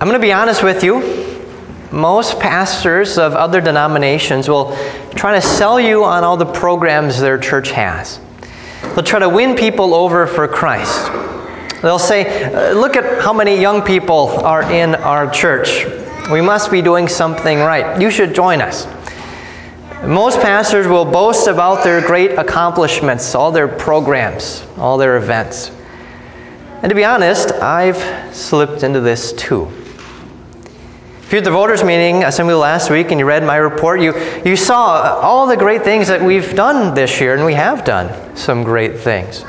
I'm going to be honest with you. Most pastors of other denominations will try to sell you on all the programs their church has. They'll try to win people over for Christ. They'll say, uh, Look at how many young people are in our church. We must be doing something right. You should join us. Most pastors will boast about their great accomplishments, all their programs, all their events. And to be honest, I've slipped into this too. If you're at the voters' meeting assembly last week and you read my report, you, you saw all the great things that we've done this year, and we have done some great things.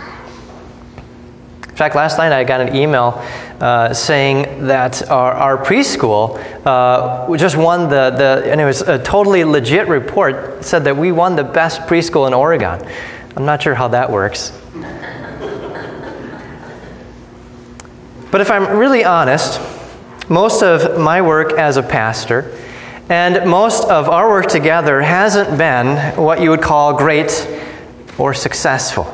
In fact, last night I got an email uh, saying that our, our preschool uh, just won the, the, and it was a totally legit report, said that we won the best preschool in Oregon. I'm not sure how that works. but if I'm really honest, most of my work as a pastor and most of our work together hasn't been what you would call great or successful.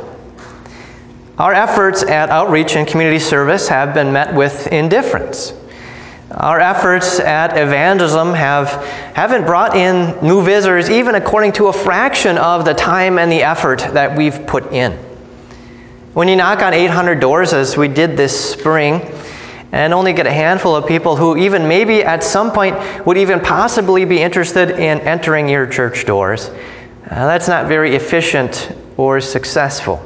Our efforts at outreach and community service have been met with indifference. Our efforts at evangelism have, haven't brought in new visitors, even according to a fraction of the time and the effort that we've put in. When you knock on 800 doors, as we did this spring, and only get a handful of people who, even maybe at some point, would even possibly be interested in entering your church doors, uh, that's not very efficient or successful.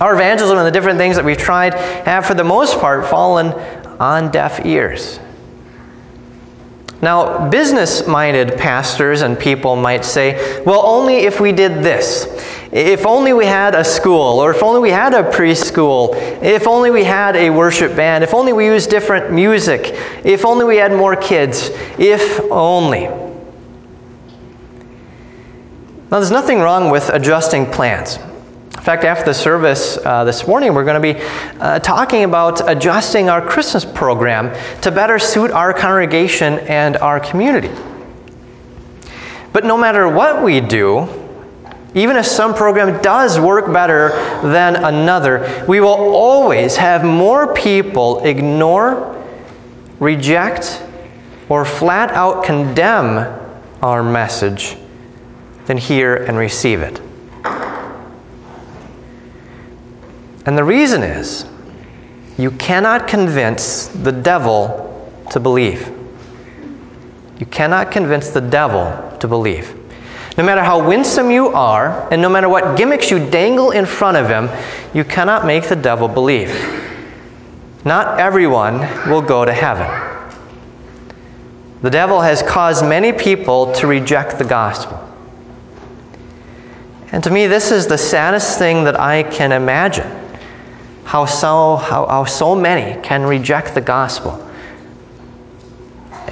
Our evangelism and the different things that we've tried have, for the most part, fallen on deaf ears. Now, business minded pastors and people might say, well, only if we did this. If only we had a school, or if only we had a preschool, if only we had a worship band, if only we used different music, if only we had more kids, if only. Now, there's nothing wrong with adjusting plans. In fact, after the service uh, this morning, we're going to be uh, talking about adjusting our Christmas program to better suit our congregation and our community. But no matter what we do, even if some program does work better than another, we will always have more people ignore, reject, or flat out condemn our message than hear and receive it. And the reason is you cannot convince the devil to believe. You cannot convince the devil to believe. No matter how winsome you are, and no matter what gimmicks you dangle in front of him, you cannot make the devil believe. Not everyone will go to heaven. The devil has caused many people to reject the gospel. And to me, this is the saddest thing that I can imagine how so, how, how so many can reject the gospel.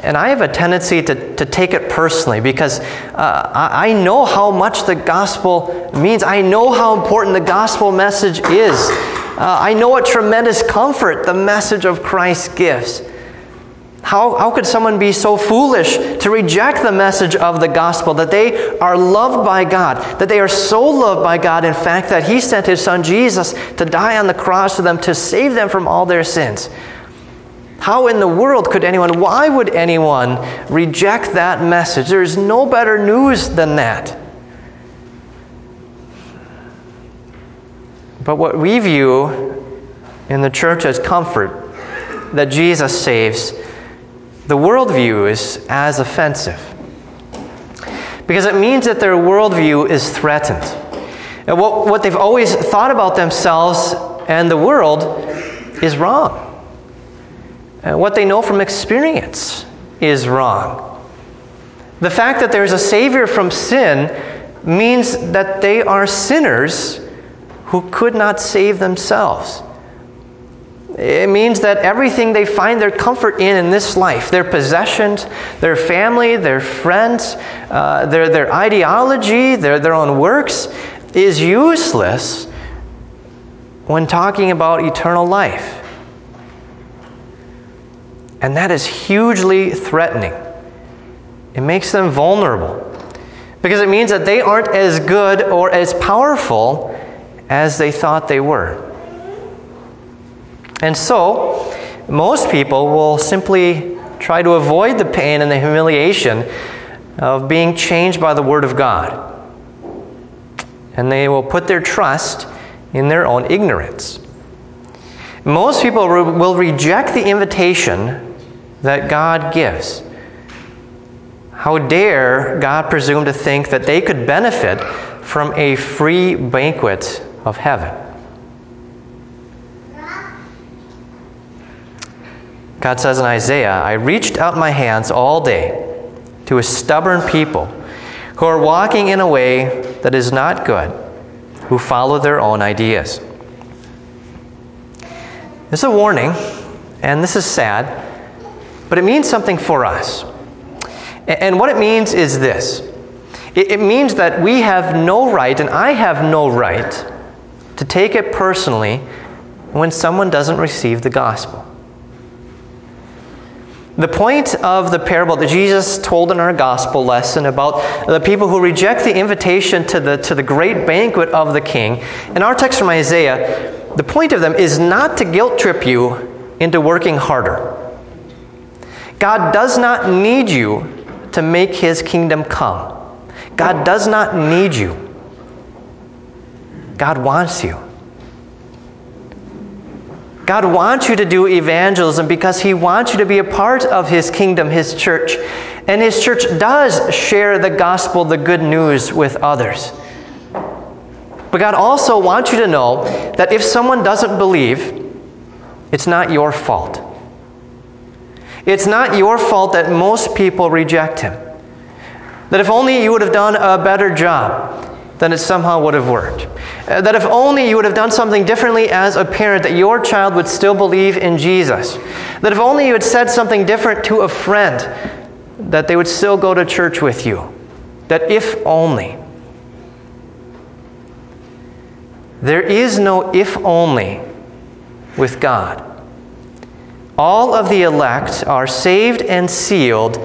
And I have a tendency to, to take it personally because uh, I, I know how much the gospel means. I know how important the gospel message is. Uh, I know what tremendous comfort the message of Christ gives. How, how could someone be so foolish to reject the message of the gospel that they are loved by God, that they are so loved by God, in fact, that He sent His Son Jesus to die on the cross for them to save them from all their sins? How in the world could anyone, why would anyone reject that message? There is no better news than that. But what we view in the church as comfort, that Jesus saves, the worldview is as offensive. Because it means that their worldview is threatened. And what, what they've always thought about themselves and the world is wrong. And what they know from experience is wrong. The fact that there's a Savior from sin means that they are sinners who could not save themselves. It means that everything they find their comfort in in this life, their possessions, their family, their friends, uh, their, their ideology, their, their own works, is useless when talking about eternal life. And that is hugely threatening. It makes them vulnerable because it means that they aren't as good or as powerful as they thought they were. And so, most people will simply try to avoid the pain and the humiliation of being changed by the Word of God. And they will put their trust in their own ignorance. Most people re- will reject the invitation that God gives. How dare God presume to think that they could benefit from a free banquet of heaven? God says in Isaiah, I reached out my hands all day to a stubborn people who are walking in a way that is not good, who follow their own ideas. It's a warning, and this is sad, but it means something for us. And what it means is this it means that we have no right, and I have no right, to take it personally when someone doesn't receive the gospel. The point of the parable that Jesus told in our gospel lesson about the people who reject the invitation to the, to the great banquet of the king, in our text from Isaiah, the point of them is not to guilt trip you into working harder. God does not need you to make his kingdom come. God does not need you. God wants you. God wants you to do evangelism because He wants you to be a part of His kingdom, His church. And His church does share the gospel, the good news with others. But God also wants you to know that if someone doesn't believe, it's not your fault. It's not your fault that most people reject Him. That if only you would have done a better job, then it somehow would have worked. Uh, that if only you would have done something differently as a parent, that your child would still believe in Jesus. That if only you had said something different to a friend, that they would still go to church with you. That if only. There is no if only with God. All of the elect are saved and sealed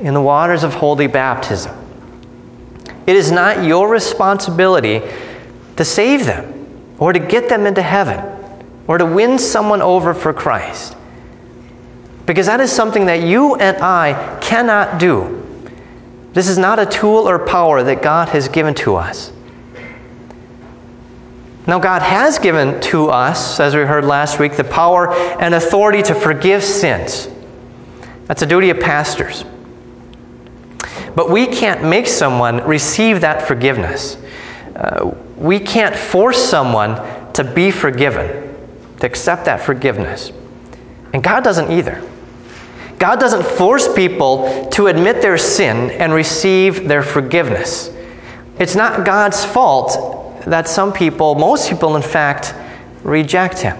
in the waters of holy baptism. It is not your responsibility to save them or to get them into heaven or to win someone over for Christ. Because that is something that you and I cannot do. This is not a tool or power that God has given to us. Now, God has given to us, as we heard last week, the power and authority to forgive sins. That's a duty of pastors. But we can't make someone receive that forgiveness. Uh, we can't force someone to be forgiven, to accept that forgiveness. And God doesn't either. God doesn't force people to admit their sin and receive their forgiveness. It's not God's fault that some people, most people in fact, reject Him.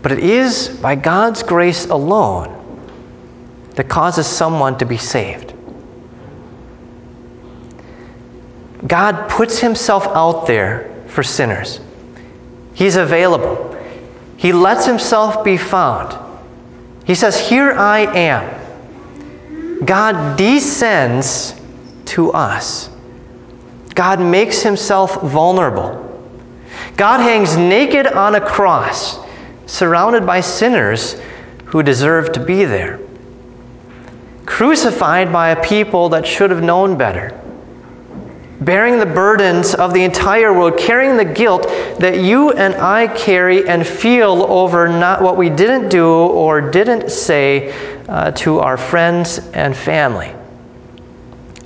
But it is by God's grace alone that causes someone to be saved. God puts himself out there for sinners. He's available. He lets himself be found. He says, Here I am. God descends to us. God makes himself vulnerable. God hangs naked on a cross, surrounded by sinners who deserve to be there crucified by a people that should have known better, bearing the burdens of the entire world, carrying the guilt that you and I carry and feel over not what we didn't do or didn't say uh, to our friends and family.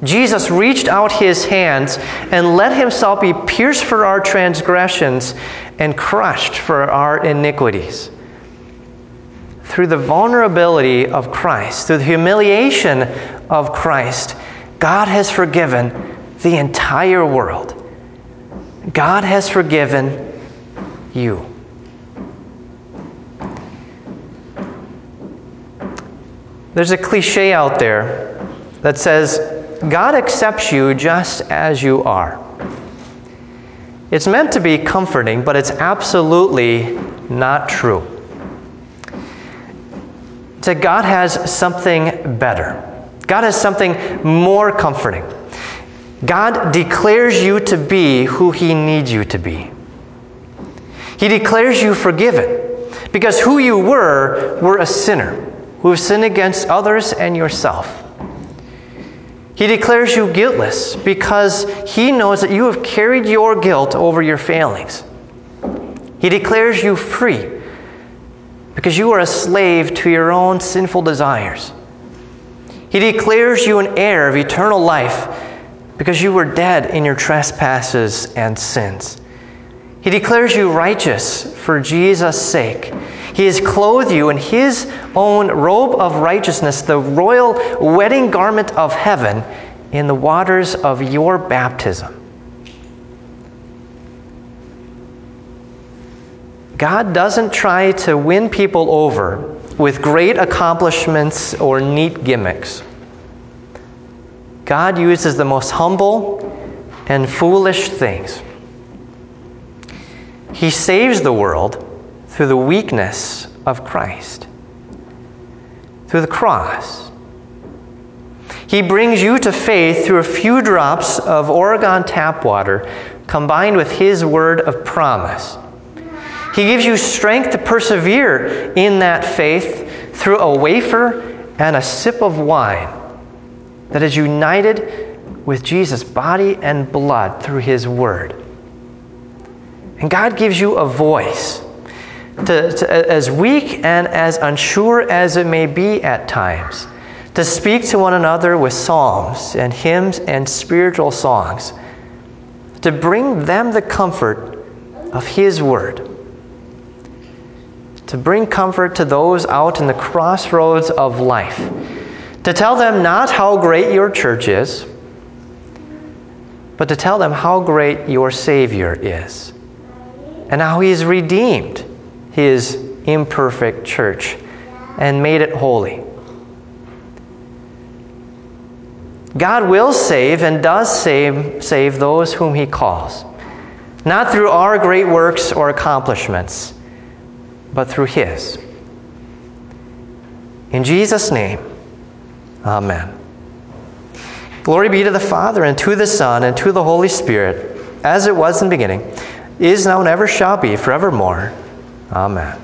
Jesus reached out his hands and let himself be pierced for our transgressions and crushed for our iniquities through the vulnerability of Christ, through the humiliation of Christ, God has forgiven the entire world. God has forgiven you. There's a cliche out there that says, God accepts you just as you are. It's meant to be comforting, but it's absolutely not true that God has something better. God has something more comforting. God declares you to be who He needs you to be. He declares you forgiven. Because who you were, were a sinner who sinned against others and yourself. He declares you guiltless because he knows that you have carried your guilt over your failings. He declares you free because you are a slave to your own sinful desires. He declares you an heir of eternal life because you were dead in your trespasses and sins. He declares you righteous for Jesus' sake. He has clothed you in His own robe of righteousness, the royal wedding garment of heaven, in the waters of your baptism. God doesn't try to win people over with great accomplishments or neat gimmicks. God uses the most humble and foolish things. He saves the world through the weakness of Christ, through the cross. He brings you to faith through a few drops of Oregon tap water combined with His word of promise. He gives you strength to persevere in that faith through a wafer and a sip of wine that is united with Jesus' body and blood through his word. And God gives you a voice, to, to, as weak and as unsure as it may be at times, to speak to one another with psalms and hymns and spiritual songs, to bring them the comfort of His Word to bring comfort to those out in the crossroads of life, to tell them not how great your church is, but to tell them how great your Savior is and how He has redeemed His imperfect church and made it holy. God will save and does save, save those whom He calls, not through our great works or accomplishments but through His. In Jesus' name, Amen. Glory be to the Father, and to the Son, and to the Holy Spirit, as it was in the beginning, is now, and ever shall be, forevermore. Amen.